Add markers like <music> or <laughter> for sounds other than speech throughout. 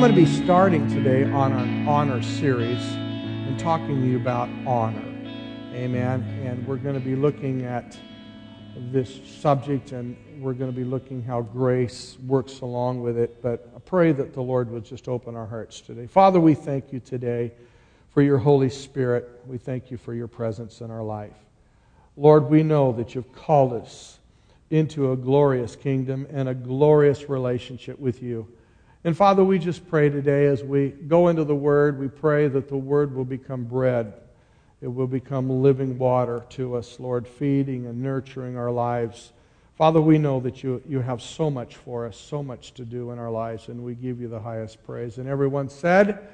I'm going to be starting today on an honor series and talking to you about honor. Amen. And we're going to be looking at this subject and we're going to be looking how grace works along with it. But I pray that the Lord would just open our hearts today. Father, we thank you today for your Holy Spirit. We thank you for your presence in our life. Lord, we know that you've called us into a glorious kingdom and a glorious relationship with you. And Father, we just pray today as we go into the Word, we pray that the Word will become bread. It will become living water to us, Lord, feeding and nurturing our lives. Father, we know that you, you have so much for us, so much to do in our lives, and we give you the highest praise. And everyone said,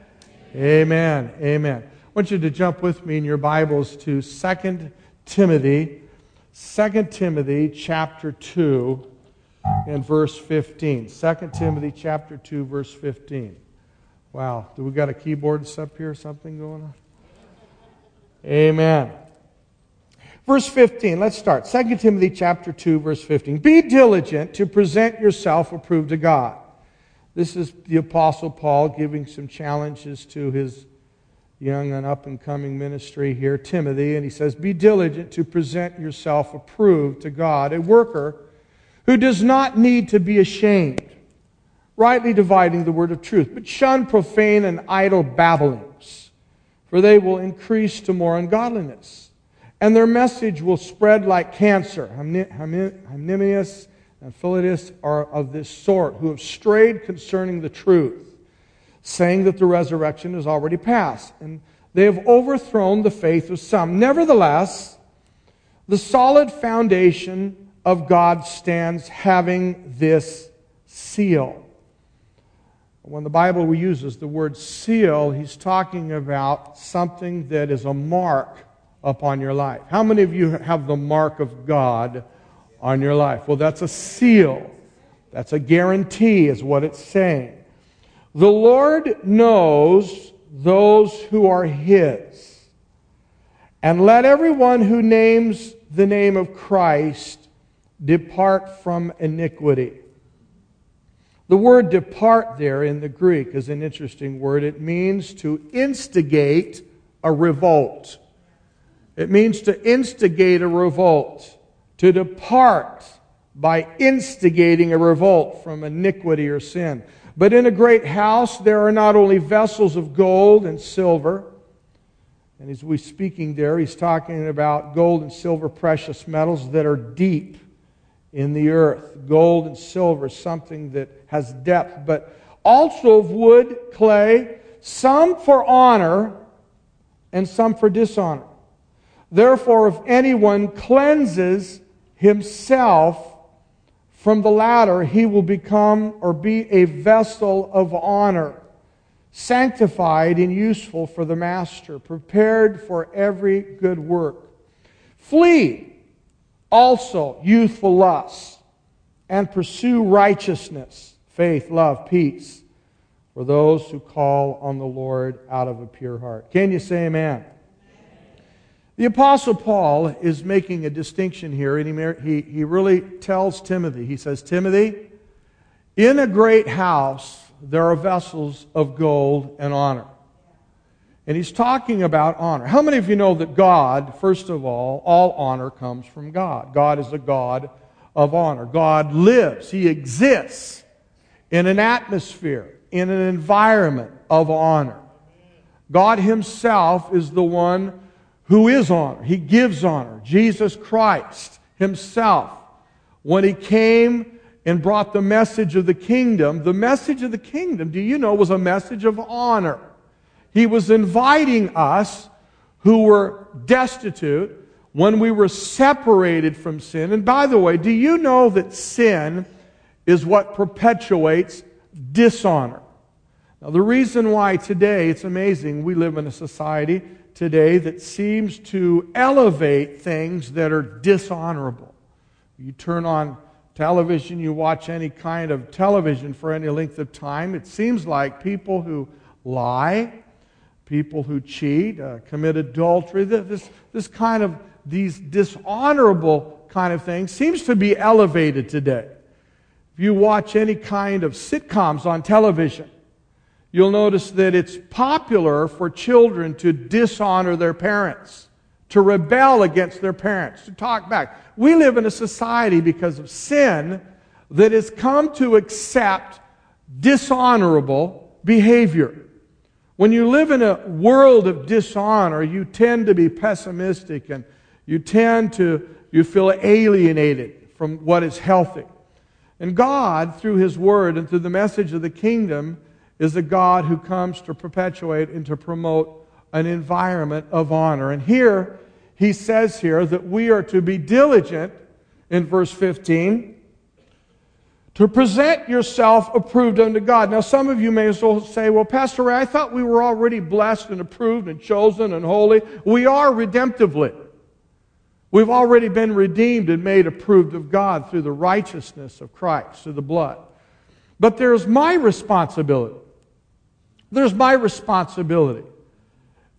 Amen. Amen. Amen. I want you to jump with me in your Bibles to 2 Timothy, 2 Timothy chapter 2 and verse 15. 2 Timothy chapter 2, verse 15. Wow. Do we got a keyboard up here or something going on? Amen. Verse 15, let's start. 2 Timothy chapter 2, verse 15. Be diligent to present yourself approved to God. This is the Apostle Paul giving some challenges to his young and up and coming ministry here, Timothy, and he says, Be diligent to present yourself approved to God, a worker who does not need to be ashamed, rightly dividing the word of truth, but shun profane and idle babblings, for they will increase to more ungodliness. And their message will spread like cancer. Hymenaeus and Philetus are of this sort, who have strayed concerning the truth, saying that the resurrection is already past. And they have overthrown the faith of some. Nevertheless, the solid foundation of God stands having this seal. When the Bible uses the word seal, he's talking about something that is a mark upon your life. How many of you have the mark of God on your life? Well, that's a seal. That's a guarantee, is what it's saying. The Lord knows those who are His. And let everyone who names the name of Christ depart from iniquity. The word depart there in the Greek is an interesting word. It means to instigate a revolt. It means to instigate a revolt, to depart by instigating a revolt from iniquity or sin. But in a great house, there are not only vessels of gold and silver, and as we're speaking there, he's talking about gold and silver precious metals that are deep in the earth. Gold and silver, something that has depth, but also of wood, clay, some for honor and some for dishonor. Therefore, if anyone cleanses himself from the latter, he will become or be a vessel of honor, sanctified and useful for the master, prepared for every good work. Flee also youthful lusts, and pursue righteousness, faith, love, peace, for those who call on the Lord out of a pure heart. Can you say amen? The Apostle Paul is making a distinction here, and he, he, he really tells Timothy, he says, Timothy, in a great house there are vessels of gold and honor. And he's talking about honor. How many of you know that God, first of all, all honor comes from God? God is a God of honor. God lives, He exists in an atmosphere, in an environment of honor. God Himself is the one who is honor. He gives honor. Jesus Christ Himself, when He came and brought the message of the kingdom, the message of the kingdom, do you know, was a message of honor. He was inviting us who were destitute when we were separated from sin. And by the way, do you know that sin is what perpetuates dishonor? Now, the reason why today, it's amazing, we live in a society today that seems to elevate things that are dishonorable. You turn on television, you watch any kind of television for any length of time, it seems like people who lie, people who cheat, uh, commit adultery, this, this kind of, these dishonorable kind of things seems to be elevated today. If you watch any kind of sitcoms on television, you'll notice that it's popular for children to dishonor their parents, to rebel against their parents, to talk back. We live in a society because of sin that has come to accept dishonorable behavior. When you live in a world of dishonor, you tend to be pessimistic and you tend to you feel alienated from what is healthy. And God, through His Word and through the message of the kingdom, is a God who comes to perpetuate and to promote an environment of honor. And here, He says here that we are to be diligent in verse 15 to present yourself approved unto God. Now, some of you may as well say, well, Pastor Ray, I thought we were already blessed and approved and chosen and holy. We are redemptively. We've already been redeemed and made approved of God through the righteousness of Christ, through the blood. But there's my responsibility. There's my responsibility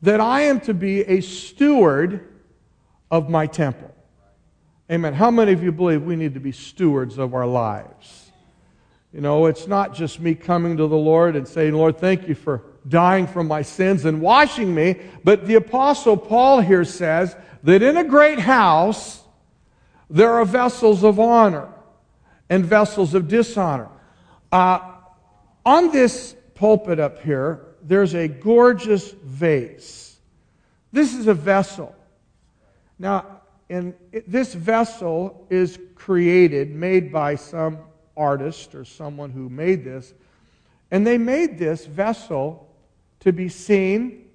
that I am to be a steward of my temple. Amen. How many of you believe we need to be stewards of our lives? You know, it's not just me coming to the Lord and saying, Lord, thank you for dying for my sins and washing me. But the Apostle Paul here says that in a great house, there are vessels of honor and vessels of dishonor. Uh, on this pulpit up here, there's a gorgeous vase. This is a vessel. Now, and this vessel is created, made by some artist or someone who made this. And they made this vessel to be seen,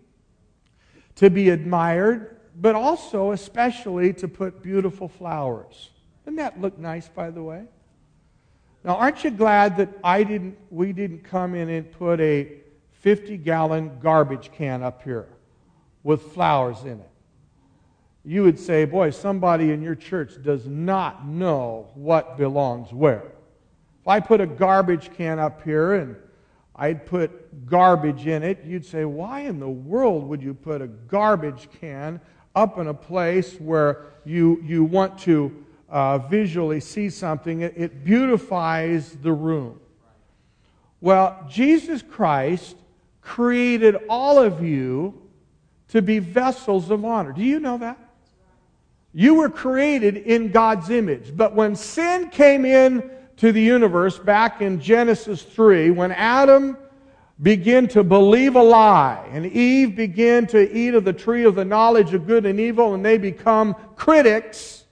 to be admired, but also, especially, to put beautiful flowers. Doesn't that look nice, by the way? Now, aren't you glad that I didn't, we didn't come in and put a 50 gallon garbage can up here with flowers in it? You would say, boy, somebody in your church does not know what belongs where. If I put a garbage can up here and I'd put garbage in it, you'd say, why in the world would you put a garbage can up in a place where you, you want to uh, visually see something? It, it beautifies the room. Well, Jesus Christ created all of you to be vessels of honor. Do you know that? You were created in God's image. But when sin came in to the universe back in Genesis 3 when Adam began to believe a lie and Eve began to eat of the tree of the knowledge of good and evil and they become critics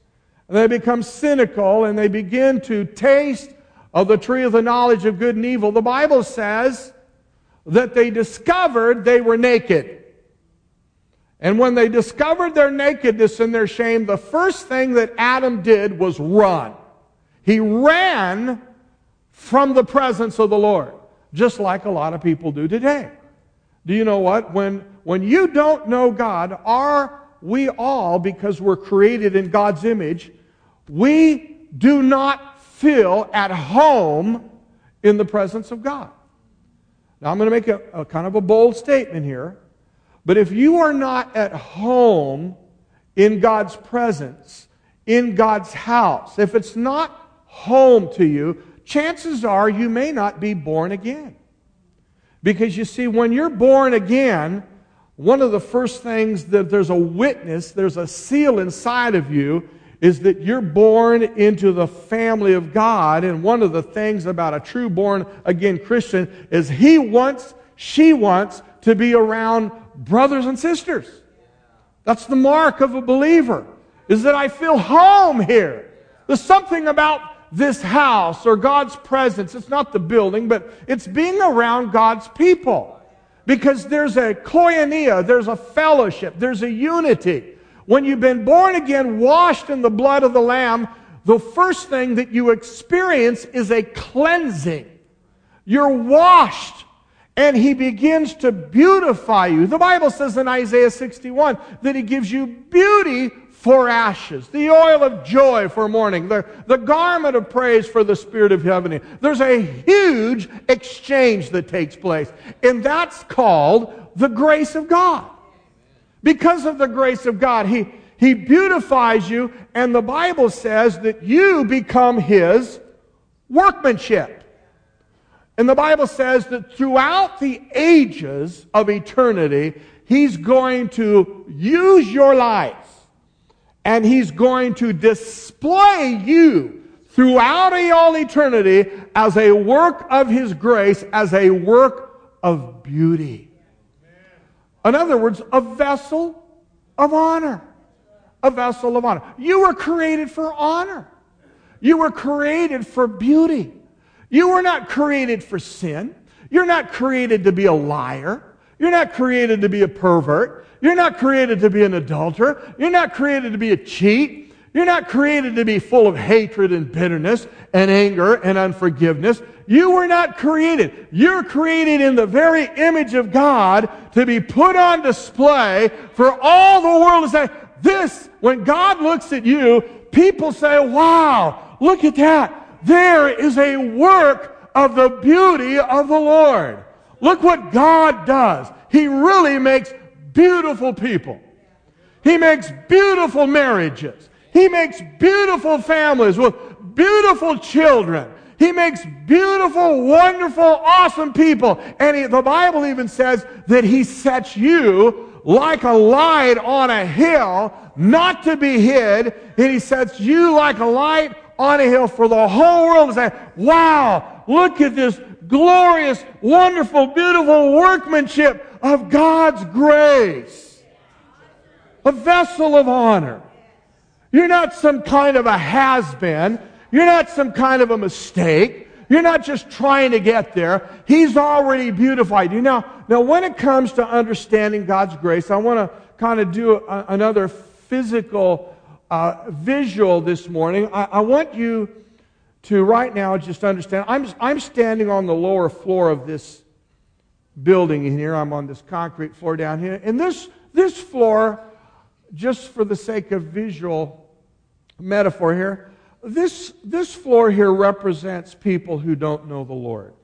and they become cynical and they begin to taste of the tree of the knowledge of good and evil. The Bible says that they discovered they were naked. And when they discovered their nakedness and their shame, the first thing that Adam did was run. He ran from the presence of the Lord, just like a lot of people do today. Do you know what? When, when you don't know God, are we all, because we're created in God's image, we do not feel at home in the presence of God. Now, I'm going to make a, a kind of a bold statement here, but if you are not at home in God's presence, in God's house, if it's not home to you, chances are you may not be born again. Because you see, when you're born again, one of the first things that there's a witness, there's a seal inside of you, is that you're born into the family of God. And one of the things about a true born again Christian is he wants, she wants to be around brothers and sisters. That's the mark of a believer, is that I feel home here. There's something about this house or God's presence. It's not the building, but it's being around God's people. Because there's a koinonia, there's a fellowship, there's a unity. When you've been born again, washed in the blood of the Lamb, the first thing that you experience is a cleansing. You're washed and he begins to beautify you. The Bible says in Isaiah 61 that he gives you beauty for ashes, the oil of joy for mourning, the, the garment of praise for the spirit of heaven. There's a huge exchange that takes place, and that's called the grace of God. Because of the grace of God, He, he beautifies you, and the Bible says that you become His workmanship. And the Bible says that throughout the ages of eternity, He's going to use your life and He's going to display you throughout all eternity as a work of His grace, as a work of beauty. In other words, a vessel of honor. A vessel of honor. You were created for honor. You were created for beauty. You were not created for sin. You're not created to be a liar. You're not created to be a pervert. You're not created to be an adulterer. You're not created to be a cheat. You're not created to be full of hatred and bitterness and anger and unforgiveness. You were not created. You're created in the very image of God to be put on display for all the world to say, this, when God looks at you, people say, wow, look at that. There is a work of the beauty of the Lord. Look what God does. He really makes beautiful people. He makes beautiful marriages. He makes beautiful families with beautiful children. He makes beautiful, wonderful, awesome people. And he, the Bible even says that He sets you like a light on a hill, not to be hid. And He sets you like a light on a hill for the whole world to say, wow, look at this glorious, wonderful, beautiful workmanship of God's grace. A vessel of honor. You're not some kind of a has been. You're not some kind of a mistake. You're not just trying to get there. He's already beautified you. Now, now when it comes to understanding God's grace, I want to kind of do a, another physical uh, visual this morning. I, I want you to right now just understand. I'm, I'm standing on the lower floor of this building in here. I'm on this concrete floor down here. And this, this floor, just for the sake of visual metaphor here, this, this floor here represents people who don't know the Lord.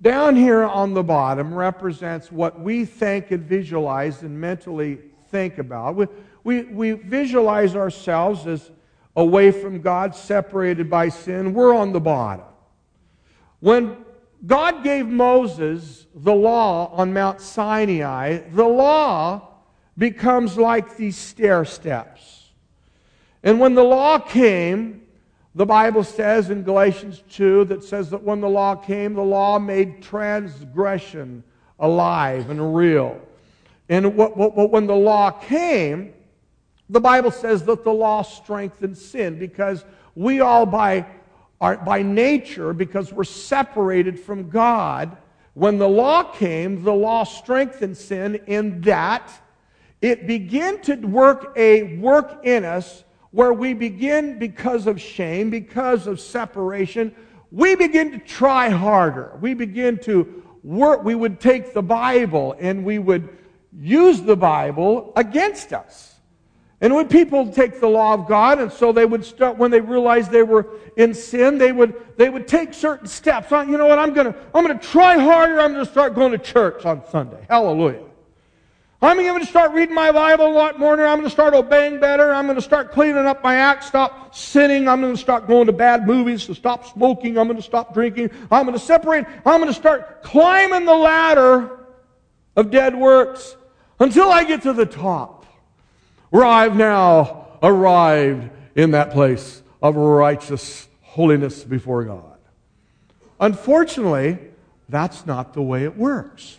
Down here on the bottom represents what we think and visualize and mentally think about. We, we, we visualize ourselves as away from God, separated by sin. We're on the bottom. When God gave Moses the law on Mount Sinai, the law becomes like these stair steps. And when the law came, the Bible says in Galatians 2 that says that when the law came, the law made transgression alive and real. And what, what, what, when the law came, the Bible says that the law strengthened sin because we all, by, by nature, because we're separated from God, when the law came, the law strengthened sin in that it began to work a work in us where we begin, because of shame, because of separation, we begin to try harder. We begin to work. We would take the Bible and we would use the Bible against us. And when people take the law of God, and so they would start, when they realized they were in sin, they would, they would take certain steps. Oh, you know what? I'm to, I'm to try harder. I'm to start going to church on Sunday. Hallelujah. I'm going to start reading my Bible a lot more. I'm going to start obeying better. I'm going to start cleaning up my act, stop sinning. I'm going to start going to bad movies, to stop smoking. I'm going to stop drinking. I'm going to separate. I'm going to start climbing the ladder of dead works until I get to the top where I've now arrived in that place of righteous holiness before God. Unfortunately, that's not the way it works.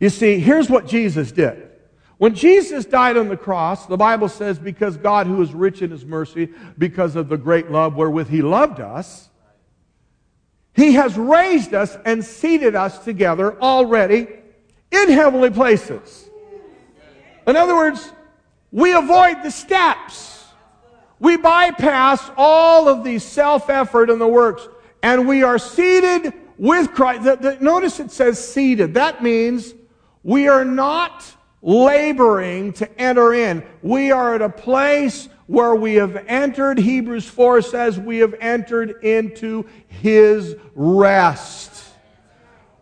You see, here's what Jesus did. When Jesus died on the cross, the Bible says, because God, who is rich in his mercy, because of the great love wherewith he loved us, he has raised us and seated us together already in heavenly places. In other words, we avoid the steps. We bypass all of the self effort and the works, and we are seated with Christ. The, the, notice it says seated. That means we are not laboring to enter in. We are at a place where we have entered. Hebrews 4 says we have entered into His rest.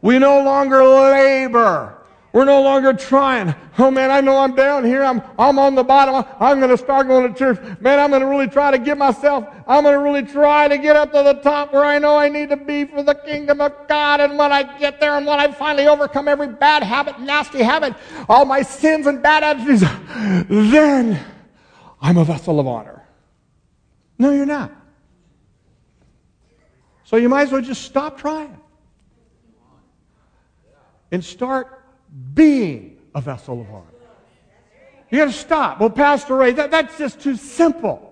We no longer labor. We're no longer trying. Oh man, I know I'm down here. I'm, I'm on the bottom. I'm going to start going to church. Man, I'm going to really try to get myself, I'm going to really try to get up to the top where I know I need to be for the kingdom of God. And when I get there and when I finally overcome every bad habit, nasty habit, all my sins and bad attitudes, then I'm a vessel of honor. No, you're not. So you might as well just stop trying and start being a vessel of honor. You got to stop. Well, Pastor Ray, that, that's just too simple.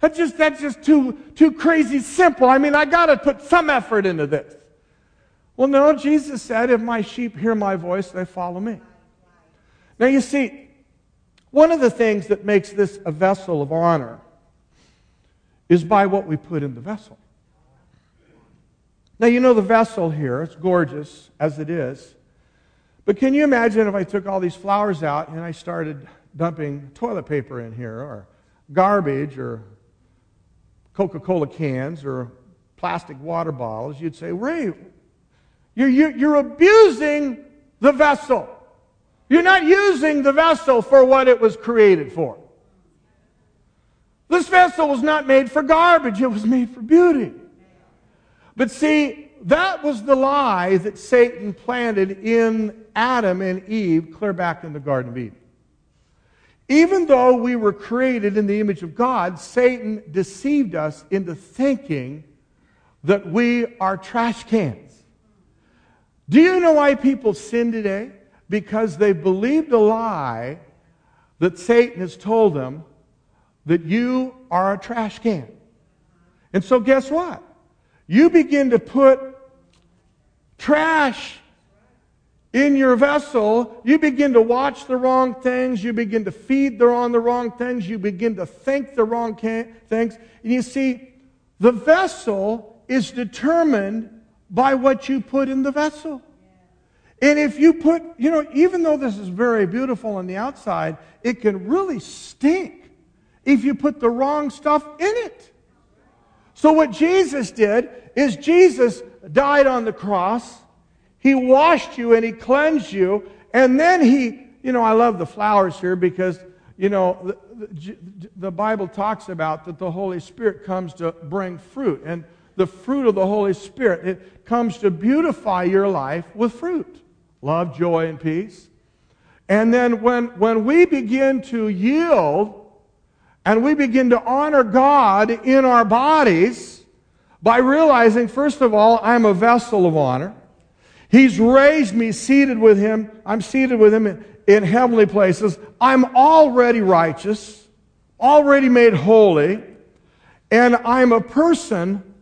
That's just, that's just too, too crazy simple. I mean, I got to put some effort into this. Well, no, Jesus said, if my sheep hear my voice, they follow me. Now, you see, one of the things that makes this a vessel of honor is by what we put in the vessel. Now, you know the vessel here, it's gorgeous as it is. But can you imagine if I took all these flowers out and I started dumping toilet paper in here, or garbage, or Coca Cola cans, or plastic water bottles? You'd say, Ray, you're, you're, you're abusing the vessel. You're not using the vessel for what it was created for. This vessel was not made for garbage, it was made for beauty. But see, that was the lie that Satan planted in Adam and Eve clear back in the Garden of Eden. Even though we were created in the image of God, Satan deceived us into thinking that we are trash cans. Do you know why people sin today? Because they believed a lie that Satan has told them that you are a trash can. And so, guess what? You begin to put trash in your vessel, you begin to watch the wrong things, you begin to feed the on the wrong things, you begin to think the wrong things. And you see, the vessel is determined by what you put in the vessel. And if you put, you know, even though this is very beautiful on the outside, it can really stink if you put the wrong stuff in it. So what Jesus did is Jesus died on the cross. He washed you and he cleansed you. And then he, you know, I love the flowers here because, you know, the, the, the Bible talks about that the Holy Spirit comes to bring fruit. And the fruit of the Holy Spirit, it comes to beautify your life with fruit love, joy, and peace. And then when, when we begin to yield and we begin to honor God in our bodies by realizing, first of all, I'm a vessel of honor. He's raised me seated with Him. I'm seated with Him in, in heavenly places. I'm already righteous, already made holy, and I'm a person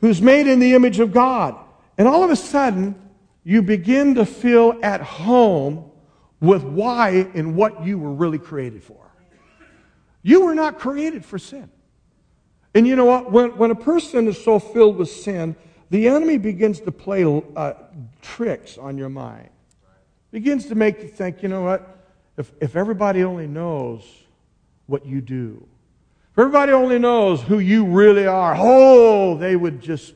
who's made in the image of God. And all of a sudden, you begin to feel at home with why and what you were really created for. You were not created for sin. And you know what? When, when a person is so filled with sin, the enemy begins to play uh, tricks on your mind. Begins to make you think, you know what? If, if everybody only knows what you do, if everybody only knows who you really are, oh, they would just,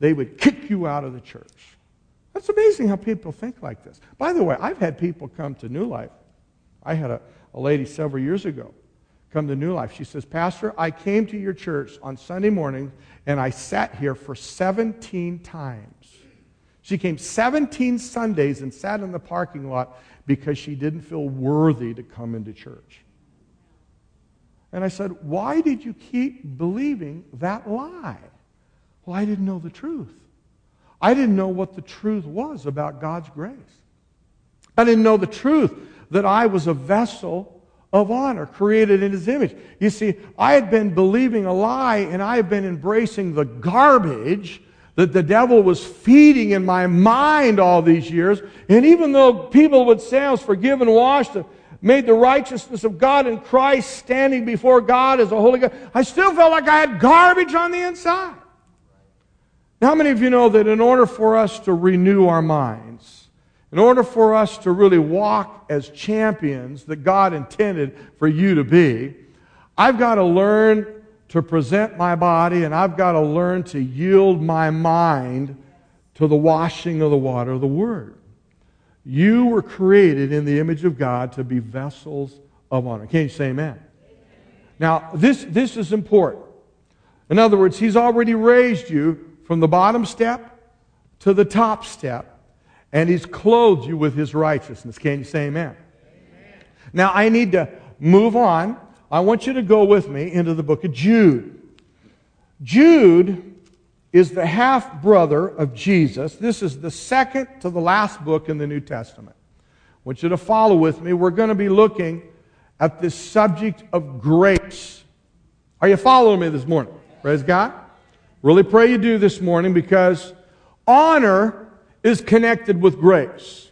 they would kick you out of the church. That's amazing how people think like this. By the way, I've had people come to New Life. I had a, a lady several years ago come to New Life. She says, Pastor, I came to your church on Sunday morning and I sat here for 17 times. She came 17 Sundays and sat in the parking lot because she didn't feel worthy to come into church. And I said, Why did you keep believing that lie? Well, I didn't know the truth. I didn't know what the truth was about God's grace. I didn't know the truth that I was a vessel of honor, created in his image. You see, I had been believing a lie and I had been embracing the garbage that the devil was feeding in my mind all these years. And even though people would say I was forgiven, washed, made the righteousness of God in Christ standing before God as a holy God, I still felt like I had garbage on the inside. Now, how many of you know that in order for us to renew our minds, in order for us to really walk as champions that God intended for you to be, I've got to learn to present my body and I've got to learn to yield my mind to the washing of the water of the Word. You were created in the image of God to be vessels of honor. Can you say amen? Now, this, this is important. In other words, He's already raised you from the bottom step to the top step, and He's clothed you with His righteousness. Can you say amen? amen? Now, I need to move on. I want you to go with me into the book of Jude. Jude is the half brother of Jesus. This is the second to the last book in the New Testament. I want you to follow with me. We're going to be looking at this subject of grace. Are you following me this morning? Praise God. Really pray you do this morning because honor is connected with grace.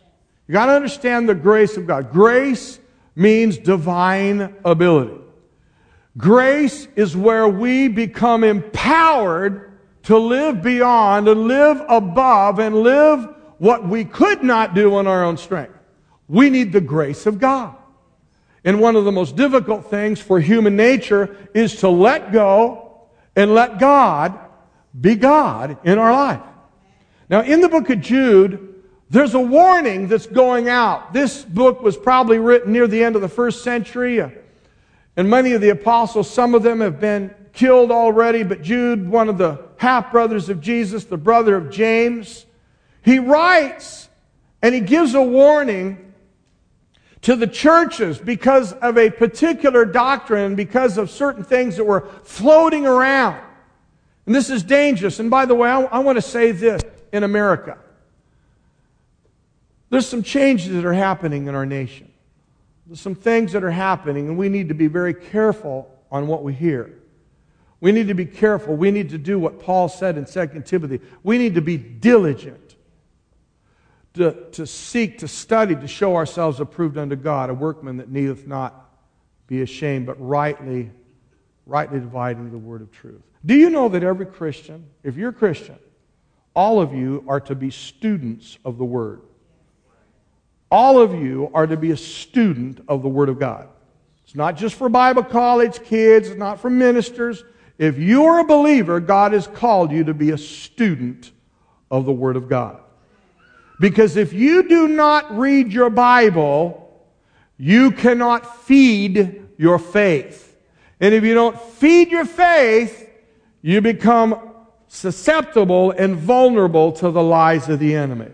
You got to understand the grace of God. Grace means divine ability. Grace is where we become empowered to live beyond and live above and live what we could not do on our own strength. We need the grace of God. And one of the most difficult things for human nature is to let go and let God be God in our life. Now, in the book of Jude, there's a warning that's going out. This book was probably written near the end of the first century. Uh, and many of the apostles, some of them have been killed already, but Jude, one of the half brothers of Jesus, the brother of James, he writes and he gives a warning to the churches because of a particular doctrine, because of certain things that were floating around. And this is dangerous. And by the way, I, I want to say this in America. There's some changes that are happening in our nation. There's some things that are happening, and we need to be very careful on what we hear. We need to be careful. We need to do what Paul said in 2 Timothy. We need to be diligent to, to seek, to study, to show ourselves approved unto God, a workman that needeth not be ashamed, but rightly, rightly dividing the word of truth. Do you know that every Christian, if you're a Christian, all of you are to be students of the word? All of you are to be a student of the Word of God. It's not just for Bible college kids, it's not for ministers. If you are a believer, God has called you to be a student of the Word of God. Because if you do not read your Bible, you cannot feed your faith. And if you don't feed your faith, you become susceptible and vulnerable to the lies of the enemy.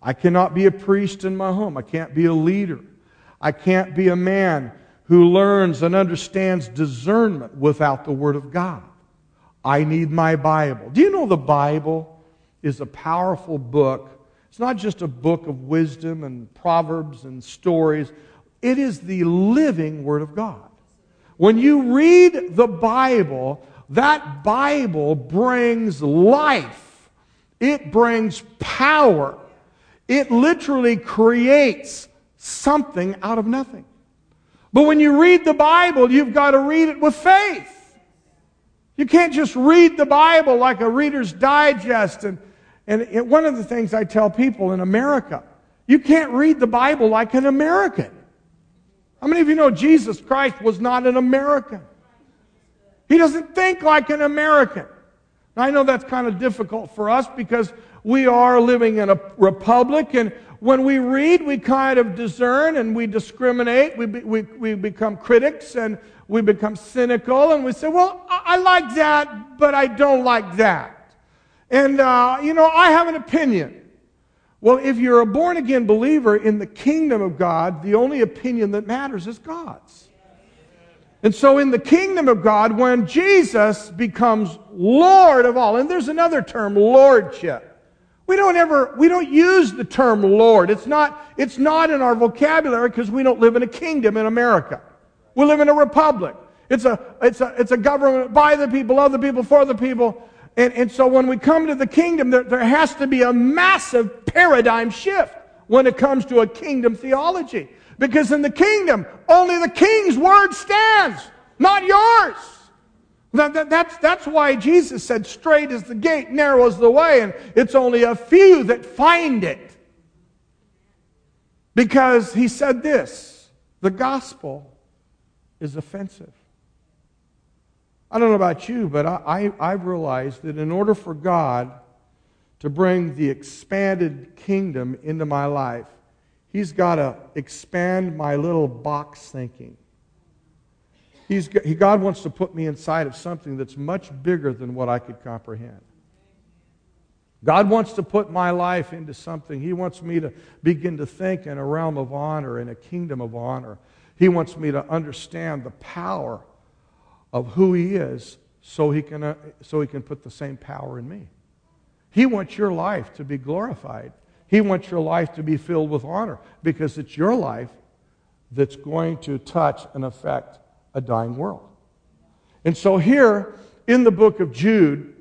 I cannot be a priest in my home. I can't be a leader. I can't be a man who learns and understands discernment without the Word of God. I need my Bible. Do you know the Bible is a powerful book? It's not just a book of wisdom and proverbs and stories. It is the living Word of God. When you read the Bible, that Bible brings life. It brings power. It literally creates something out of nothing. But when you read the Bible, you've got to read it with faith. You can't just read the Bible like a reader's digest. And, and it, one of the things I tell people in America, you can't read the Bible like an American. How many of you know Jesus Christ was not an American? He doesn't think like an American. Now, I know that's kind of difficult for us because we are living in a republic, and when we read, we kind of discern and we discriminate. We, be, we, we become critics and we become cynical, and we say, Well, I, I like that, but I don't like that. And, uh, you know, I have an opinion. Well, if you're a born again believer in the kingdom of God, the only opinion that matters is God's. And so, in the kingdom of God, when Jesus becomes Lord of all, and there's another term, lordship. We don't ever, we don't use the term Lord. It's not, it's not in our vocabulary because we don't live in a kingdom in America. We live in a republic. It's a, it's a, it's a government by the people, of the people, for the people. And, and so when we come to the kingdom, there, there has to be a massive paradigm shift when it comes to a kingdom theology. Because in the kingdom, only the king's word stands, not yours. That, that, that's, that's why Jesus said, Straight is the gate, narrow is the way, and it's only a few that find it. Because he said this the gospel is offensive. I don't know about you, but I, I, I've realized that in order for God to bring the expanded kingdom into my life, He's got to expand my little box thinking. He's, he, God wants to put me inside of something that's much bigger than what I could comprehend. God wants to put my life into something. He wants me to begin to think in a realm of honor, in a kingdom of honor. He wants me to understand the power of who He is so He can, uh, so he can put the same power in me. He wants your life to be glorified. He wants your life to be filled with honor because it's your life that's going to touch and affect a dying world. And so, here in the book of Jude,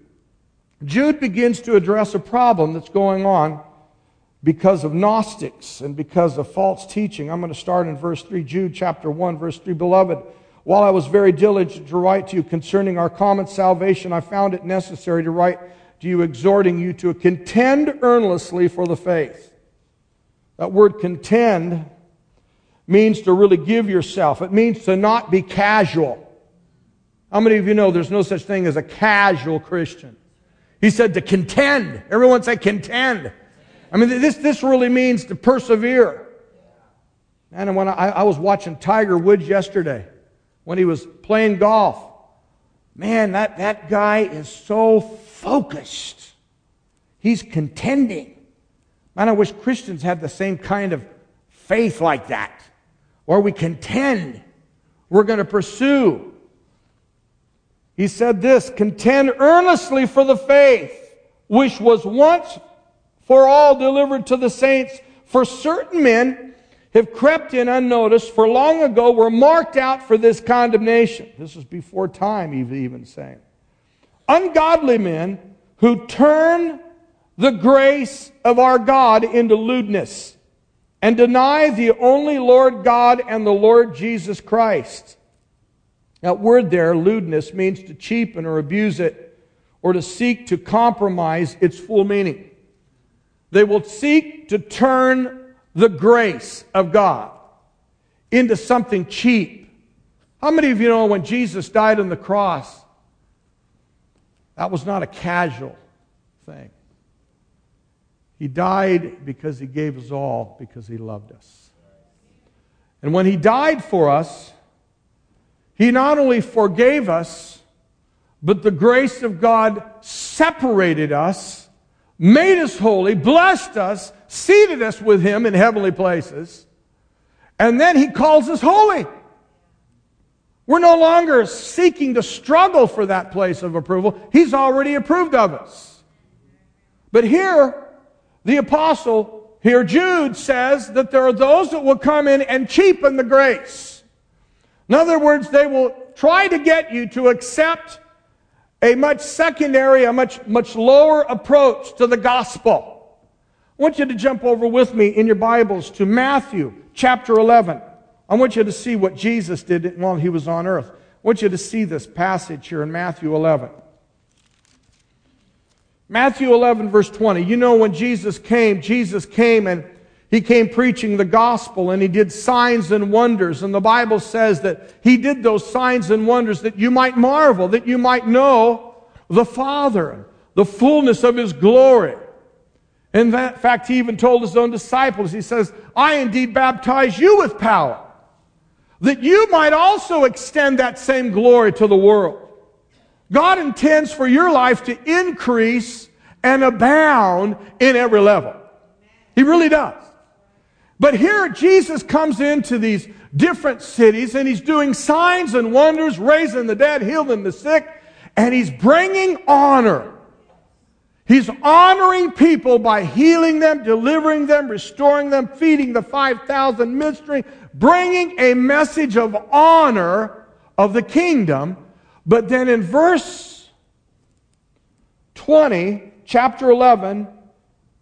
Jude begins to address a problem that's going on because of Gnostics and because of false teaching. I'm going to start in verse 3, Jude chapter 1, verse 3. Beloved, while I was very diligent to write to you concerning our common salvation, I found it necessary to write to you, exhorting you to contend earnestly for the faith. That word contend means to really give yourself, it means to not be casual. How many of you know there's no such thing as a casual Christian? He said to contend. Everyone say contend. I mean, this, this really means to persevere. And when I, I was watching Tiger Woods yesterday, when he was playing golf, man, that, that guy is so focused. He's contending. Man, I wish Christians had the same kind of faith like that, where we contend. We're going to pursue. He said this contend earnestly for the faith which was once for all delivered to the saints. For certain men have crept in unnoticed, for long ago were marked out for this condemnation. This was before time, even saying. Ungodly men who turn the grace of our God into lewdness and deny the only Lord God and the Lord Jesus Christ. That word there, lewdness, means to cheapen or abuse it or to seek to compromise its full meaning. They will seek to turn the grace of God into something cheap. How many of you know when Jesus died on the cross, that was not a casual thing? He died because he gave us all, because he loved us. And when he died for us, he not only forgave us, but the grace of God separated us, made us holy, blessed us, seated us with Him in heavenly places, and then He calls us holy. We're no longer seeking to struggle for that place of approval. He's already approved of us. But here, the apostle, here Jude says that there are those that will come in and cheapen the grace. In other words, they will try to get you to accept a much secondary, a much, much lower approach to the gospel. I want you to jump over with me in your Bibles to Matthew chapter 11. I want you to see what Jesus did while he was on earth. I want you to see this passage here in Matthew 11. Matthew 11, verse 20. You know, when Jesus came, Jesus came and he came preaching the gospel and he did signs and wonders. And the Bible says that he did those signs and wonders that you might marvel, that you might know the Father, the fullness of his glory. In fact, he even told his own disciples, he says, I indeed baptize you with power, that you might also extend that same glory to the world. God intends for your life to increase and abound in every level. He really does. But here Jesus comes into these different cities and he's doing signs and wonders, raising the dead, healing the sick, and he's bringing honor. He's honoring people by healing them, delivering them, restoring them, feeding the 5,000 ministry, bringing a message of honor of the kingdom. But then in verse 20, chapter 11,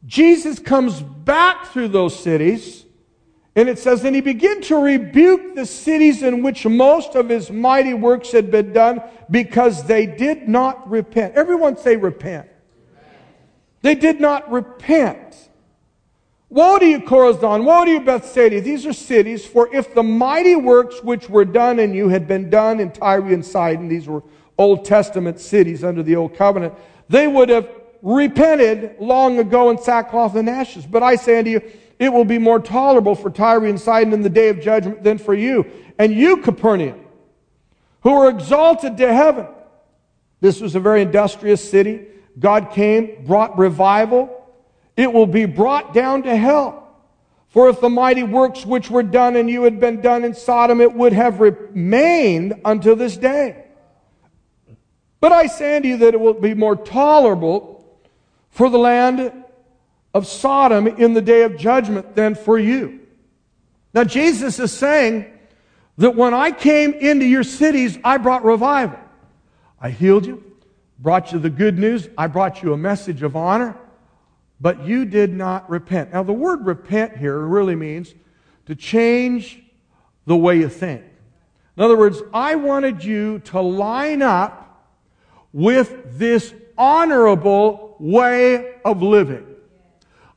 Jesus comes back through those cities and it says, And he began to rebuke the cities in which most of his mighty works had been done because they did not repent. Everyone say repent. They did not repent. Woe to you, Chorazin! Woe to you, Bethsaida! These are cities, for if the mighty works which were done in you had been done in Tyre and Sidon, these were Old Testament cities under the Old Covenant, they would have repented long ago in sackcloth and ashes. But I say unto you, it will be more tolerable for Tyre and Sidon in the day of judgment than for you. And you, Capernaum, who are exalted to heaven. This was a very industrious city. God came, brought revival. It will be brought down to hell. For if the mighty works which were done in you had been done in Sodom, it would have remained until this day. But I say unto you that it will be more tolerable for the land of Sodom in the day of judgment than for you. Now, Jesus is saying that when I came into your cities, I brought revival. I healed you, brought you the good news, I brought you a message of honor, but you did not repent. Now, the word repent here really means to change the way you think. In other words, I wanted you to line up with this honorable way of living.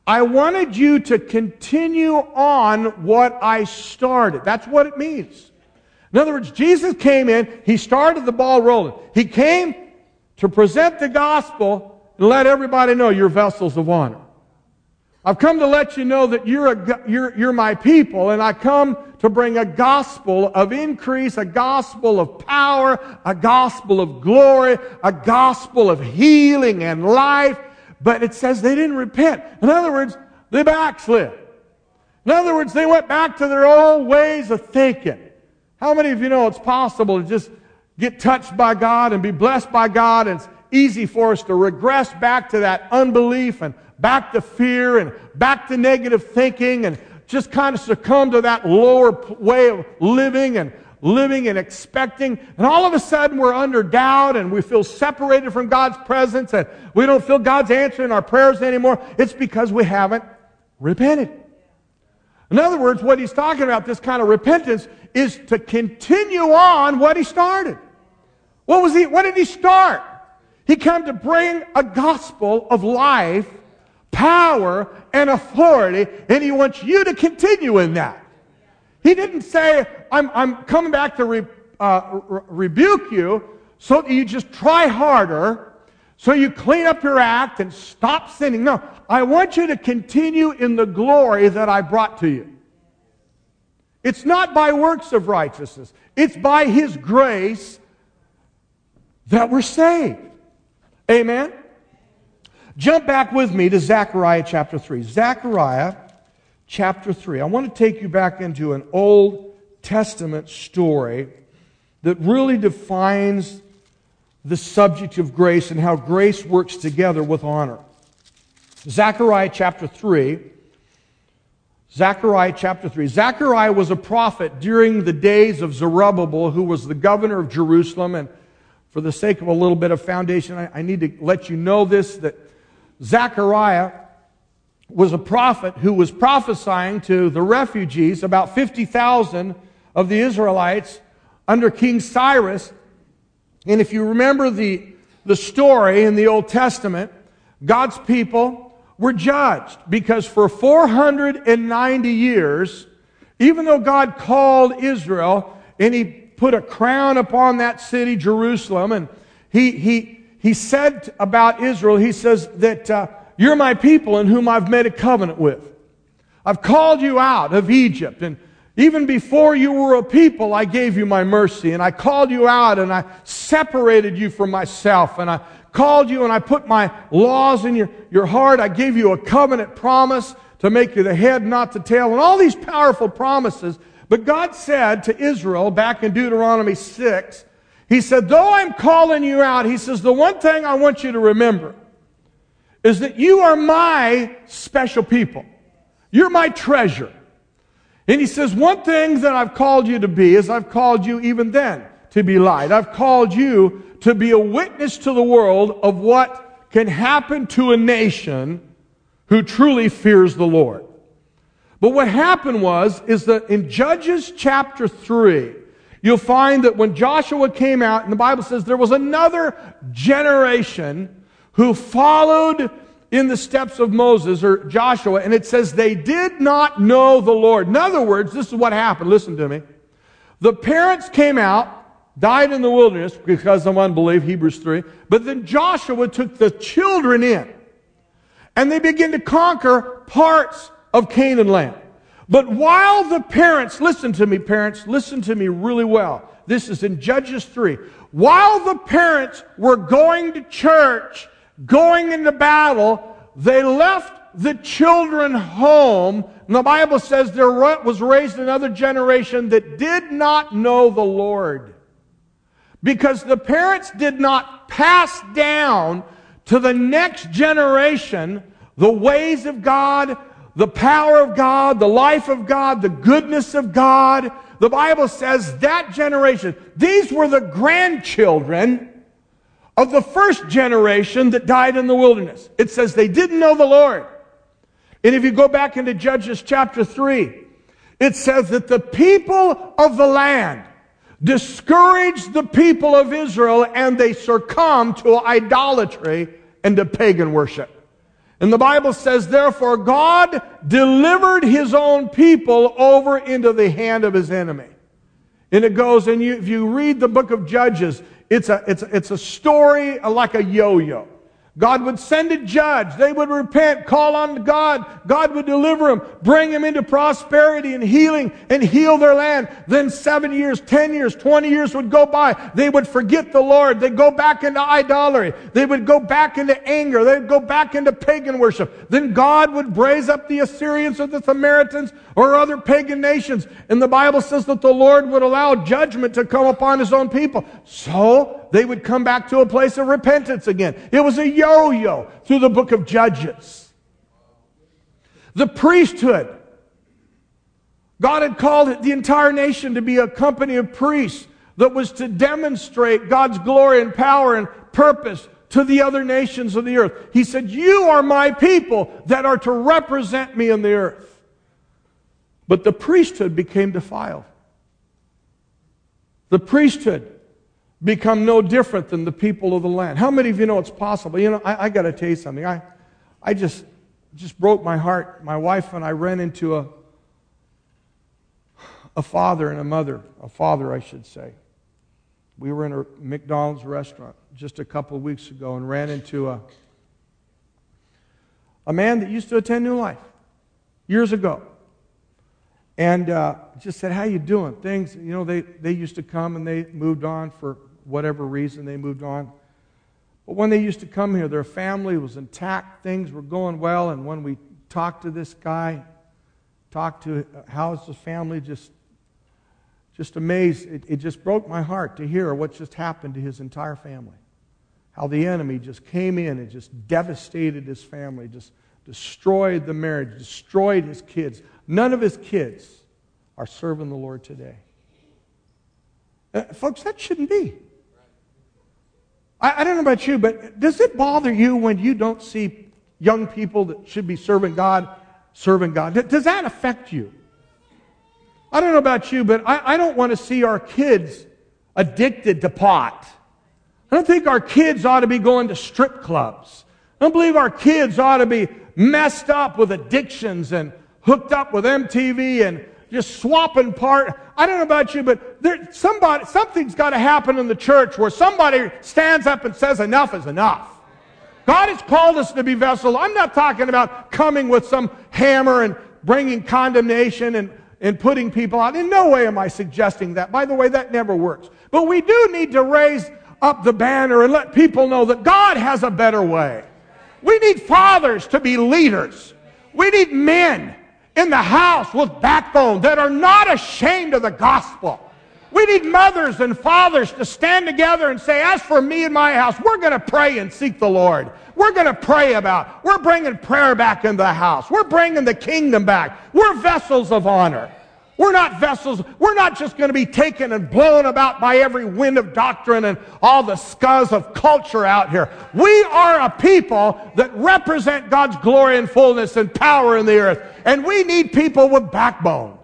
I wanted you to continue on what I started. That's what it means. In other words, Jesus came in, He started the ball rolling. He came to present the gospel and let everybody know you're vessels of honor. I've come to let you know that you're, a, you're, you're my people, and I come to bring a gospel of increase, a gospel of power, a gospel of glory, a gospel of healing and life. But it says they didn't repent. In other words, they backslid. In other words, they went back to their old ways of thinking. How many of you know it's possible to just get touched by God and be blessed by God and it's easy for us to regress back to that unbelief and back to fear and back to negative thinking and just kind of succumb to that lower way of living and living and expecting. And all of a sudden we're under doubt and we feel separated from God's presence and we don't feel God's answering our prayers anymore. It's because we haven't repented. In other words, what he's talking about, this kind of repentance, is to continue on what he started. What was he, what did he start? He came to bring a gospel of life power and authority, and he wants you to continue in that. He didn't say, I'm, I'm coming back to re, uh, re- rebuke you so that you just try harder, so you clean up your act and stop sinning. No, I want you to continue in the glory that I brought to you. It's not by works of righteousness, it's by His grace that we're saved. Amen? Jump back with me to Zechariah chapter 3. Zechariah chapter 3. I want to take you back into an Old Testament story that really defines the subject of grace and how grace works together with honor. Zechariah chapter 3. Zechariah chapter 3. Zechariah was a prophet during the days of Zerubbabel, who was the governor of Jerusalem. And for the sake of a little bit of foundation, I, I need to let you know this that Zechariah was a prophet who was prophesying to the refugees, about 50,000 of the Israelites under King Cyrus. And if you remember the, the story in the Old Testament, God's people were judged because for 490 years, even though God called Israel and he put a crown upon that city, Jerusalem, and he, he, he said about Israel, he says that uh, you're my people in whom I've made a covenant with. I've called you out of Egypt and even before you were a people, I gave you my mercy and I called you out and I separated you from myself and I called you and I put my laws in your, your heart. I gave you a covenant promise to make you the head, not the tail, and all these powerful promises. But God said to Israel back in Deuteronomy 6, he said, though I'm calling you out, he says, the one thing I want you to remember is that you are my special people. You're my treasure. And he says, one thing that I've called you to be is I've called you even then to be light. I've called you to be a witness to the world of what can happen to a nation who truly fears the Lord. But what happened was, is that in Judges chapter 3, you'll find that when Joshua came out, and the Bible says there was another generation who followed in the steps of Moses or Joshua, and it says they did not know the Lord. In other words, this is what happened. Listen to me. The parents came out, died in the wilderness because of unbelief, Hebrews 3, but then Joshua took the children in. and they begin to conquer parts of Canaan land. But while the parents, listen to me, parents, listen to me really well. This is in Judges 3. While the parents were going to church, going into battle, they left the children home. And the Bible says there was raised another generation that did not know the Lord. Because the parents did not pass down to the next generation the ways of God, the power of God, the life of God, the goodness of God. The Bible says that generation, these were the grandchildren of the first generation that died in the wilderness. It says they didn't know the Lord. And if you go back into Judges chapter 3, it says that the people of the land discouraged the people of Israel and they succumbed to idolatry and to pagan worship. And the Bible says, therefore, God delivered his own people over into the hand of his enemy. And it goes, and you, if you read the book of Judges, it's a, it's, it's a story like a yo-yo. God would send a judge. They would repent, call on God. God would deliver them, bring them into prosperity and healing and heal their land. Then seven years, ten years, twenty years would go by. They would forget the Lord. They'd go back into idolatry. They would go back into anger. They'd go back into pagan worship. Then God would raise up the Assyrians or the Samaritans or other pagan nations. And the Bible says that the Lord would allow judgment to come upon his own people. So they would come back to a place of repentance again. It was a yo-yo through the book of Judges. The priesthood. God had called the entire nation to be a company of priests that was to demonstrate God's glory and power and purpose to the other nations of the earth. He said, You are my people that are to represent me in the earth. But the priesthood became defiled. The priesthood become no different than the people of the land. How many of you know it's possible? You know, I, I got to tell you something. I, I just, just broke my heart. My wife and I ran into a, a father and a mother, a father, I should say. We were in a McDonald's restaurant just a couple of weeks ago and ran into a, a man that used to attend New Life years ago and uh, just said, "How you doing?" Things, you know, they they used to come and they moved on for whatever reason they moved on. But when they used to come here, their family was intact, things were going well, and when we talked to this guy, talked to how's the family, just just amazed. It, it just broke my heart to hear what just happened to his entire family. How the enemy just came in and just devastated his family, just destroyed the marriage, destroyed his kids. None of his kids are serving the Lord today. Uh, folks, that shouldn't be. I, I don't know about you, but does it bother you when you don't see young people that should be serving God serving God? Does that affect you? I don't know about you, but I, I don't want to see our kids addicted to pot. I don't think our kids ought to be going to strip clubs. I don't believe our kids ought to be messed up with addictions and hooked up with MTV and just swapping part. I don't know about you, but there, somebody, something's got to happen in the church where somebody stands up and says enough is enough. God has called us to be vessels. I'm not talking about coming with some hammer and bringing condemnation and, and putting people out. In no way am I suggesting that. By the way, that never works. But we do need to raise up the banner and let people know that God has a better way. We need fathers to be leaders. We need men in the house with backbone that are not ashamed of the gospel. We need mothers and fathers to stand together and say, as for me and my house, we're going to pray and seek the Lord. We're going to pray about, we're bringing prayer back into the house. We're bringing the kingdom back. We're vessels of honor. We're not vessels. We're not just going to be taken and blown about by every wind of doctrine and all the scuzz of culture out here. We are a people that represent God's glory and fullness and power in the earth. And we need people with backbone.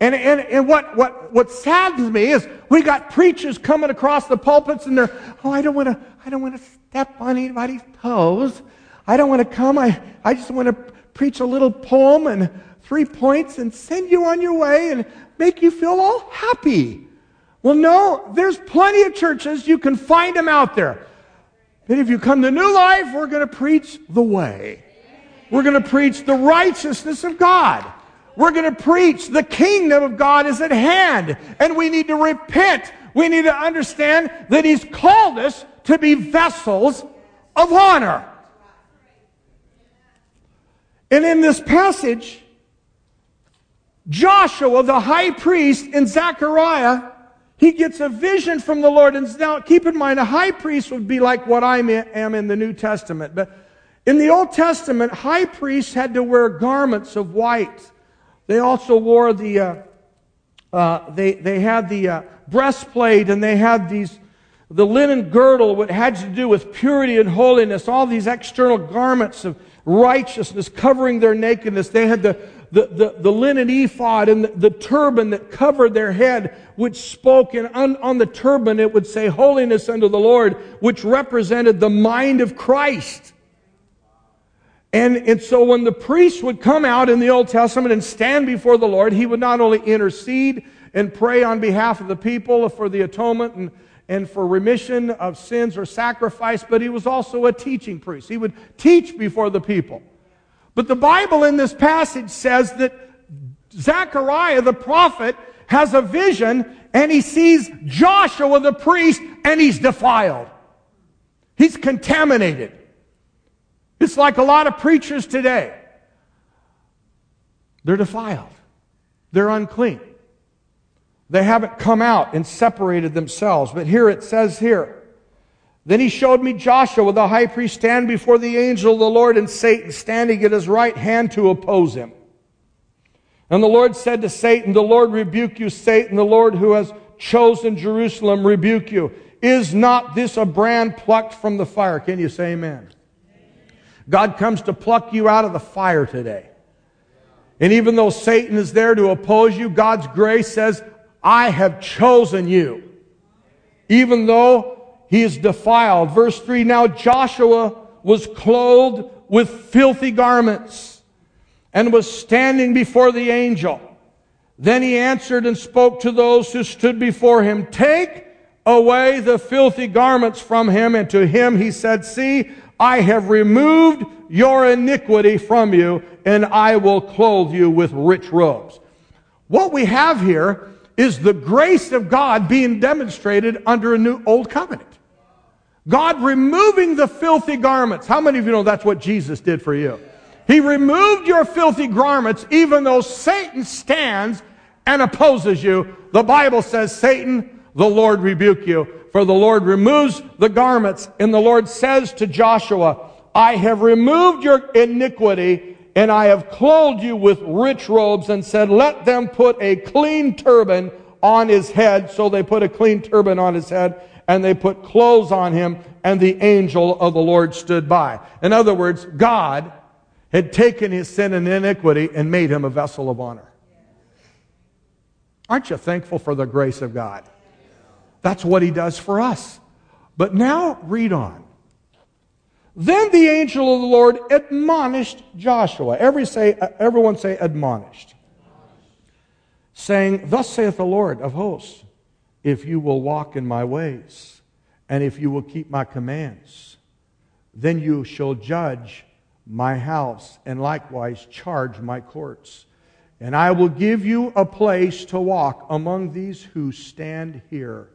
And, and, and what, what, what saddens me is we got preachers coming across the pulpits and they're, oh, I don't want to, I don't want to step on anybody's toes. I don't want to come. I, I just want to preach a little poem and three points and send you on your way and make you feel all happy. Well, no, there's plenty of churches. You can find them out there. But if you come to new life, we're going to preach the way. We're going to preach the righteousness of God. We're going to preach the kingdom of God is at hand. And we need to repent. We need to understand that He's called us to be vessels of honor. And in this passage, Joshua, the high priest, and Zechariah, he gets a vision from the Lord. And now, keep in mind, a high priest would be like what I am in the New Testament. But in the Old Testament, high priests had to wear garments of white. They also wore the, uh, uh, they, they had the uh, breastplate and they had these, the linen girdle, what had to do with purity and holiness, all these external garments of righteousness covering their nakedness. They had the, the, the, the linen ephod and the, the, turban that covered their head, which spoke, and on, on the turban it would say, Holiness unto the Lord, which represented the mind of Christ. And, and so when the priest would come out in the Old Testament and stand before the Lord, he would not only intercede and pray on behalf of the people for the atonement and, and for remission of sins or sacrifice, but he was also a teaching priest. He would teach before the people. But the Bible in this passage says that Zechariah the prophet has a vision and he sees Joshua the priest and he's defiled. He's contaminated. It's like a lot of preachers today. They're defiled. They're unclean. They haven't come out and separated themselves. But here it says here, then he showed me Joshua, with the high priest, stand before the angel of the Lord and Satan standing at his right hand to oppose him. And the Lord said to Satan, The Lord rebuke you, Satan, the Lord who has chosen Jerusalem rebuke you. Is not this a brand plucked from the fire? Can you say amen? God comes to pluck you out of the fire today. And even though Satan is there to oppose you, God's grace says, I have chosen you. Even though he is defiled. Verse 3 Now Joshua was clothed with filthy garments and was standing before the angel. Then he answered and spoke to those who stood before him, Take away the filthy garments from him. And to him he said, See, I have removed your iniquity from you, and I will clothe you with rich robes. What we have here is the grace of God being demonstrated under a new old covenant. God removing the filthy garments. How many of you know that's what Jesus did for you? He removed your filthy garments even though Satan stands and opposes you. The Bible says, Satan, the Lord rebuke you. For the Lord removes the garments and the Lord says to Joshua, I have removed your iniquity and I have clothed you with rich robes and said, let them put a clean turban on his head. So they put a clean turban on his head and they put clothes on him, and the angel of the Lord stood by. In other words, God had taken his sin and iniquity and made him a vessel of honor. Aren't you thankful for the grace of God? That's what he does for us. But now read on. Then the angel of the Lord admonished Joshua. Every say, everyone say admonished. Saying, Thus saith the Lord of hosts if you will walk in my ways and if you will keep my commands. Then you shall judge my house and likewise charge my courts. And I will give you a place to walk among these who stand here.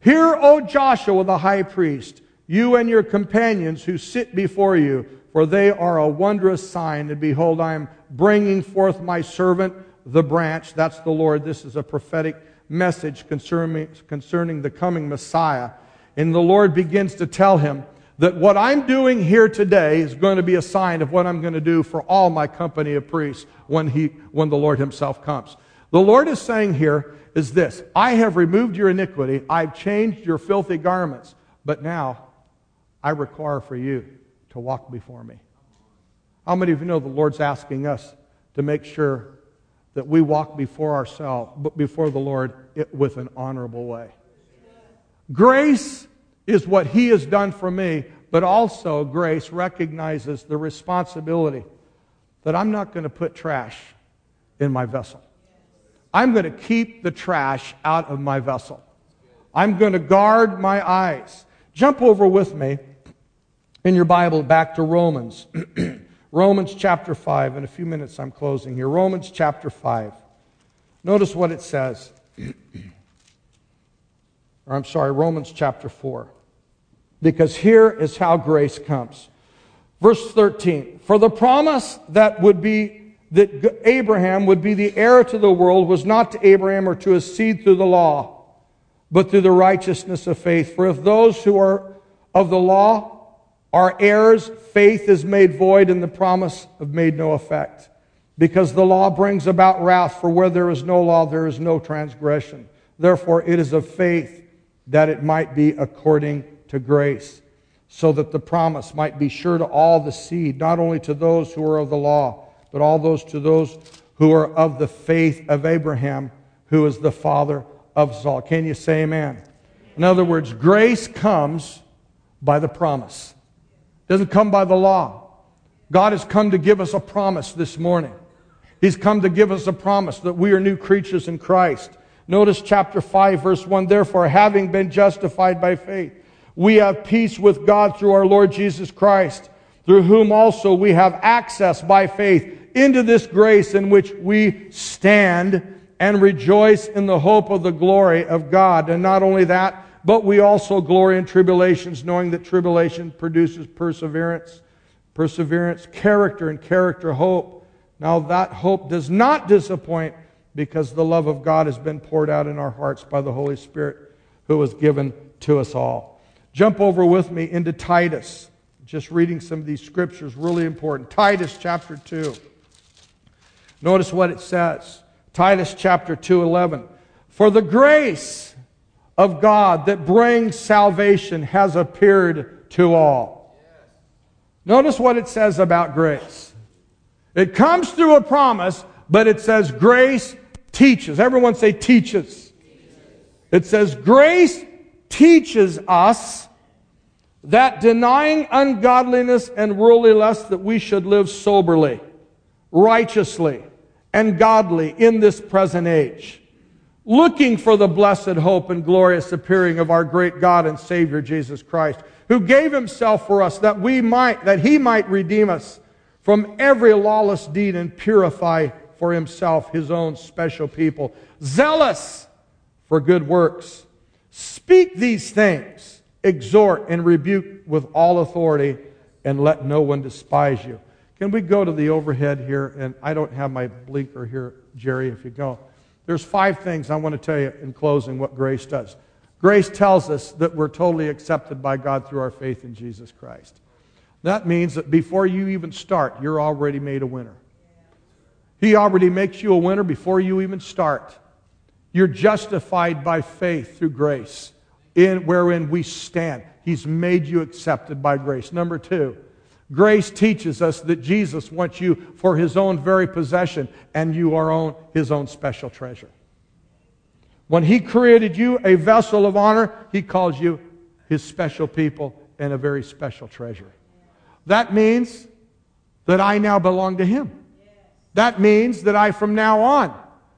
Hear, O Joshua the high priest, you and your companions who sit before you, for they are a wondrous sign. And behold, I am bringing forth my servant, the branch. That's the Lord. This is a prophetic message concerning, concerning the coming Messiah. And the Lord begins to tell him that what I'm doing here today is going to be a sign of what I'm going to do for all my company of priests when, he, when the Lord himself comes. The Lord is saying here is this I have removed your iniquity, I've changed your filthy garments, but now I require for you to walk before me. How many of you know the Lord's asking us to make sure that we walk before ourselves, but before the Lord with an honorable way. Grace is what He has done for me, but also grace recognizes the responsibility that I'm not going to put trash in my vessel. I'm going to keep the trash out of my vessel. I'm going to guard my eyes. Jump over with me in your Bible back to Romans. <clears throat> Romans chapter 5. In a few minutes, I'm closing here. Romans chapter 5. Notice what it says. or I'm sorry, Romans chapter 4. Because here is how grace comes. Verse 13 For the promise that would be that Abraham would be the heir to the world was not to Abraham or to his seed through the law, but through the righteousness of faith. For if those who are of the law are heirs, faith is made void and the promise of made no effect. Because the law brings about wrath, for where there is no law, there is no transgression. Therefore, it is of faith that it might be according to grace, so that the promise might be sure to all the seed, not only to those who are of the law, but all those to those who are of the faith of Abraham, who is the father of us all. Can you say amen? In other words, grace comes by the promise. Doesn't come by the law. God has come to give us a promise this morning. He's come to give us a promise that we are new creatures in Christ. Notice chapter 5, verse 1. Therefore, having been justified by faith, we have peace with God through our Lord Jesus Christ, through whom also we have access by faith into this grace in which we stand and rejoice in the hope of the glory of God. And not only that, but we also glory in tribulations, knowing that tribulation produces perseverance, perseverance, character, and character, hope. Now that hope does not disappoint because the love of God has been poured out in our hearts by the Holy Spirit who was given to us all. Jump over with me into Titus. Just reading some of these scriptures, really important. Titus chapter 2. Notice what it says. Titus chapter 2, 11. For the grace of God that brings salvation has appeared to all. Notice what it says about grace. It comes through a promise, but it says grace teaches. Everyone say teaches. It says grace teaches us that denying ungodliness and worldly lust that we should live soberly, righteously, and godly in this present age, looking for the blessed hope and glorious appearing of our great God and Savior Jesus Christ, who gave himself for us that we might, that he might redeem us from every lawless deed and purify for himself his own special people, zealous for good works. Speak these things, exhort and rebuke with all authority, and let no one despise you. Can we go to the overhead here? And I don't have my blinker here, Jerry, if you go. There's five things I want to tell you in closing what grace does. Grace tells us that we're totally accepted by God through our faith in Jesus Christ. That means that before you even start, you're already made a winner. He already makes you a winner before you even start. You're justified by faith through grace, in wherein we stand. He's made you accepted by grace. Number two, Grace teaches us that Jesus wants you for his own very possession, and you are own, his own special treasure. When he created you a vessel of honor, he calls you his special people and a very special treasure. That means that I now belong to him. That means that I from now on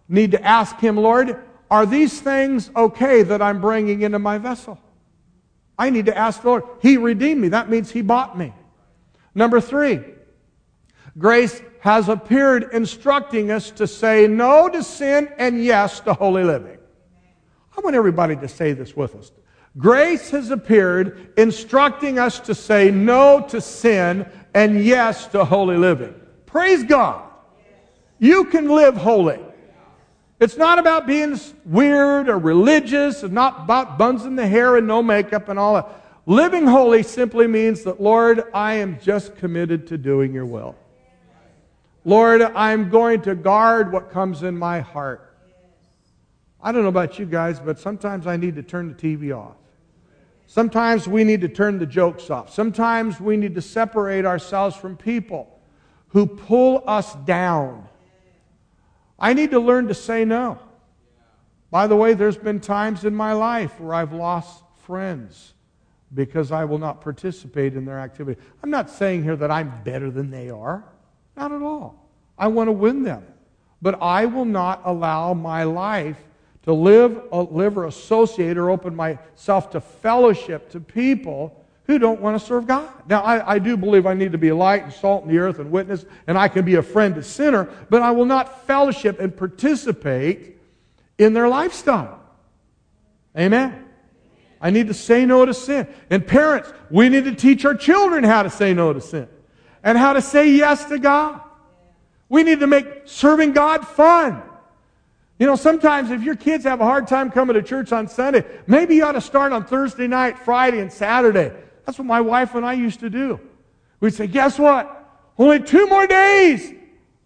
need to ask him, Lord, are these things okay that I'm bringing into my vessel? I need to ask the Lord. He redeemed me. That means he bought me. Number three, grace has appeared instructing us to say no to sin and yes to holy living. I want everybody to say this with us. Grace has appeared instructing us to say no to sin and yes to holy living. Praise God. You can live holy. It's not about being weird or religious. It's not about buns in the hair and no makeup and all that. Living holy simply means that, Lord, I am just committed to doing your will. Lord, I'm going to guard what comes in my heart. I don't know about you guys, but sometimes I need to turn the TV off. Sometimes we need to turn the jokes off. Sometimes we need to separate ourselves from people who pull us down. I need to learn to say no. By the way, there's been times in my life where I've lost friends because I will not participate in their activity. I'm not saying here that I'm better than they are. Not at all. I want to win them. But I will not allow my life to live, uh, live or associate or open myself to fellowship to people who don't want to serve God. Now, I, I, do believe I need to be light and salt in the earth and witness, and I can be a friend to sinner, but I will not fellowship and participate in their lifestyle. Amen. I need to say no to sin. And parents, we need to teach our children how to say no to sin and how to say yes to God. We need to make serving God fun. You know, sometimes if your kids have a hard time coming to church on Sunday, maybe you ought to start on Thursday night, Friday, and Saturday. That's what my wife and I used to do. We'd say, guess what? Only two more days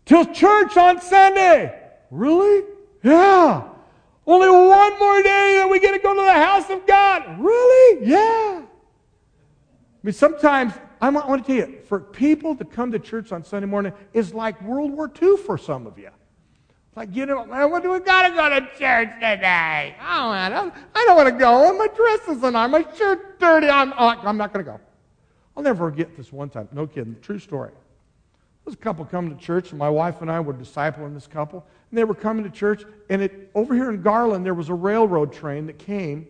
till church on Sunday. Really? Yeah. Only one more day that we get to go to the house of God. Really? Yeah. I mean, sometimes, I want to tell you, for people to come to church on Sunday morning is like World War II for some of you. Like, you know, man, what do we got to go to church today? Oh, man, I don't want to go. My dress isn't on. My shirt's dirty. I'm, I'm not going to go. I'll never forget this one time. No kidding. True story. There was a couple coming to church, and my wife and I were discipling this couple. And they were coming to church, and it, over here in Garland, there was a railroad train that came,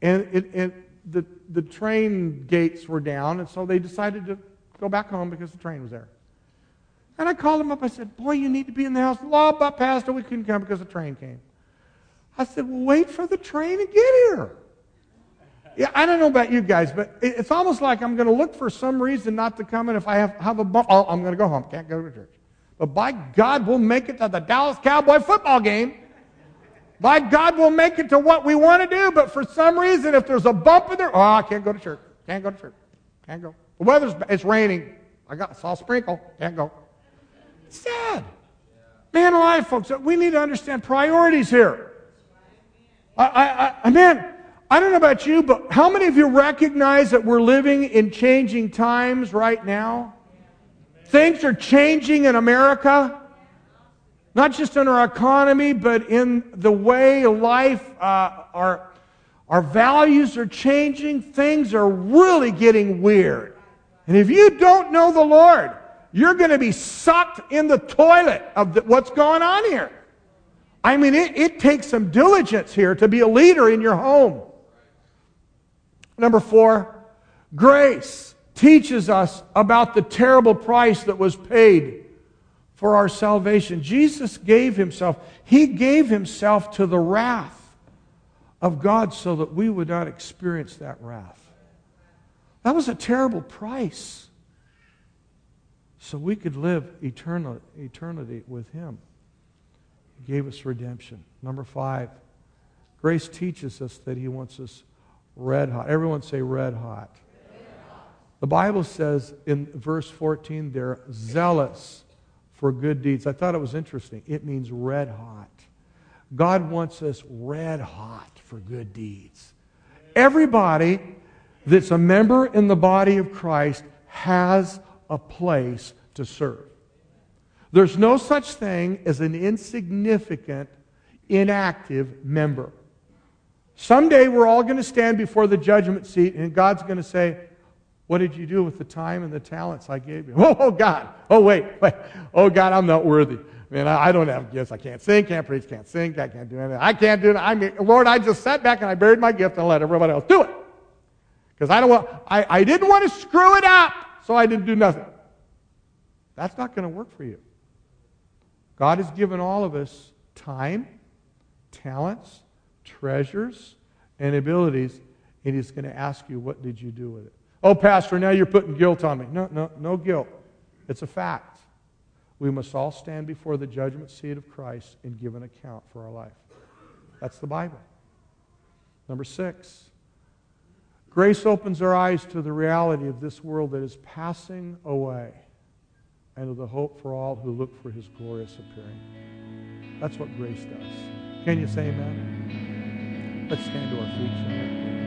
and, it, the, the train gates were down, and so they decided to go back home because the train was there. And I called him up. I said, Boy, you need to be in the house. Law, but Pastor, we couldn't come because the train came. I said, Well, wait for the train to get here. Yeah, I don't know about you guys, but it's almost like I'm going to look for some reason not to come, and if I have, have a bump, oh, I'm going to go home. Can't go to church. But by God, we'll make it to the Dallas Cowboy football game. By God, we'll make it to what we want to do. But for some reason, if there's a bump in there, oh, I can't go to church. Can't go to church. Can't go. The weather's, it's raining. I got, saw a sprinkle. Can't go. Sad. Man alive, folks. Uh, we need to understand priorities here. I, I, I, man, I don't know about you, but how many of you recognize that we're living in changing times right now? Things are changing in America, not just in our economy, but in the way life, uh, our, our values are changing. Things are really getting weird. And if you don't know the Lord, you're going to be sucked in the toilet of the, what's going on here. I mean, it, it takes some diligence here to be a leader in your home. Number four, grace teaches us about the terrible price that was paid for our salvation. Jesus gave himself, he gave himself to the wrath of God so that we would not experience that wrath. That was a terrible price so we could live eternal, eternity with Him. He gave us redemption. Number five, grace teaches us that He wants us red hot. Everyone say red hot. The Bible says in verse 14, they're zealous for good deeds. I thought it was interesting. It means red hot. God wants us red hot for good deeds. Everybody that's a member in the body of Christ has a place to serve. There's no such thing as an insignificant, inactive member. Someday we're all going to stand before the judgment seat, and God's going to say, What did you do with the time and the talents I gave you? <laughs> Oh, oh God. Oh, wait, wait. Oh, God, I'm not worthy. Man, I, I don't have gifts. I can't sing, can't preach, can't sing, I can't do anything. I can't do it. I mean, Lord, I just sat back and I buried my gift and let everybody else do it. Because I don't I, I didn't want to screw it up, so I didn't do nothing. That's not going to work for you. God has given all of us time, talents, treasures, and abilities, and He's going to ask you, What did you do with it? Oh, Pastor, now you're putting guilt on me. No, no, no guilt. It's a fact. We must all stand before the judgment seat of Christ and give an account for our life. That's the Bible. Number six, grace opens our eyes to the reality of this world that is passing away and of the hope for all who look for his glorious appearing. That's what grace does. Can you say amen? Let's stand to our feet,